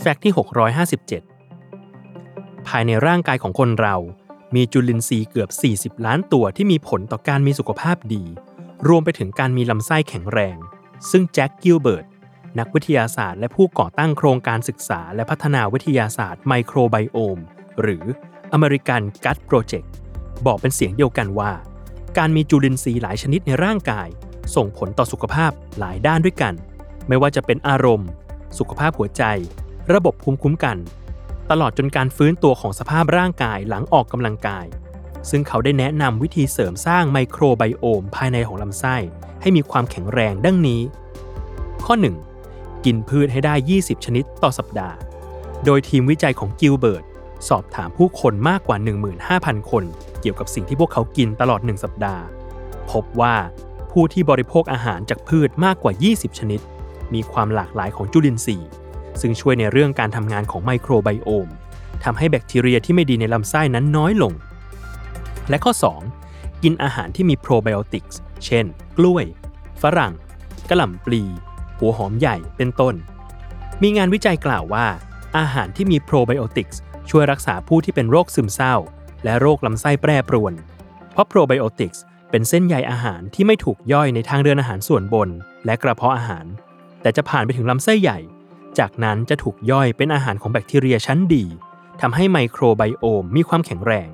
Fact ที่ 657 ภายในร่างกายของคนเรา มีจุลินทรีย์เกือบ 40 ล้านตัวที่มีผลต่อการมีสุขภาพดี รวมไปถึงการมีลำไส้แข็งแรง ซึ่งแจ็คกิลเบิร์ตนักวิทยาศาสตร์และผู้ก่อตั้งโครงการศึกษาและพัฒนาวิทยาศาสตร์ microbiome หรือ American Gut Project บอกเป็นเสียงเดียวกันว่า การมีจุลินทรีย์หลายชนิดในร่างกาย ส่งผลต่อสุขภาพหลายด้านด้วยกัน ไม่ว่าจะเป็นอารมณ์ สุขภาพหัวใจ ระบบภูมิคุ้มกัน ตลอดจนการฟื้นตัวของสภาพร่างกายหลังออกกำลังกาย ซึ่งเขาได้แนะนำวิธีเสริมสร้างไมโครไบโอมภายในของลำไส้ ให้มีความแข็งแรงดังนี้ ข้อ 1. กินพืชให้ได้ 20 ชนิดต่อสัปดาห์ โดยทีมวิจัยของกิลเบิร์ตสอบถามผู้คนมากกว่า 15,000 คน เกี่ยวกับสิ่งที่พวกเขากินตลอด 1 สัปดาห์ พบว่าผู้ที่บริโภคอาหารจากพืชมากกว่า 20 ชนิด มีความหลากหลายของจุลินทรีย์ ซึ่งช่วยในเรื่องการทำงานของไมโครไบโอมทำให้แบคทีเรียที่ไม่ดีในลำไส้นั้นน้อยลง และข้อ 2. กินอาหารที่มีโปรไบโอติกส์เช่น กล้วย ฝรั่งกระหล่ำปลี หัวหอมใหญ่เป็นต้น มีงานวิจัยกล่าวว่า อาหารที่มีโปรไบโอติกส์ช่วยรักษาผู้ที่เป็นโรคซึมเศร้า และโรคลำไส้แปรปรวน เพราะโปรไบโอติกส์เป็นเส้นใยอาหารที่ไม่ถูกย่อยในทางเดินอาหารส่วนบน และกระเพาะอาหาร แต่จะผ่านไปถึงลำไส้ใหญ่ จากนั้นจะถูกย่อยเป็นอาหารของแบคทีเรียชั้นดีทำให้ไมโครไบโอมมีความแข็งแรง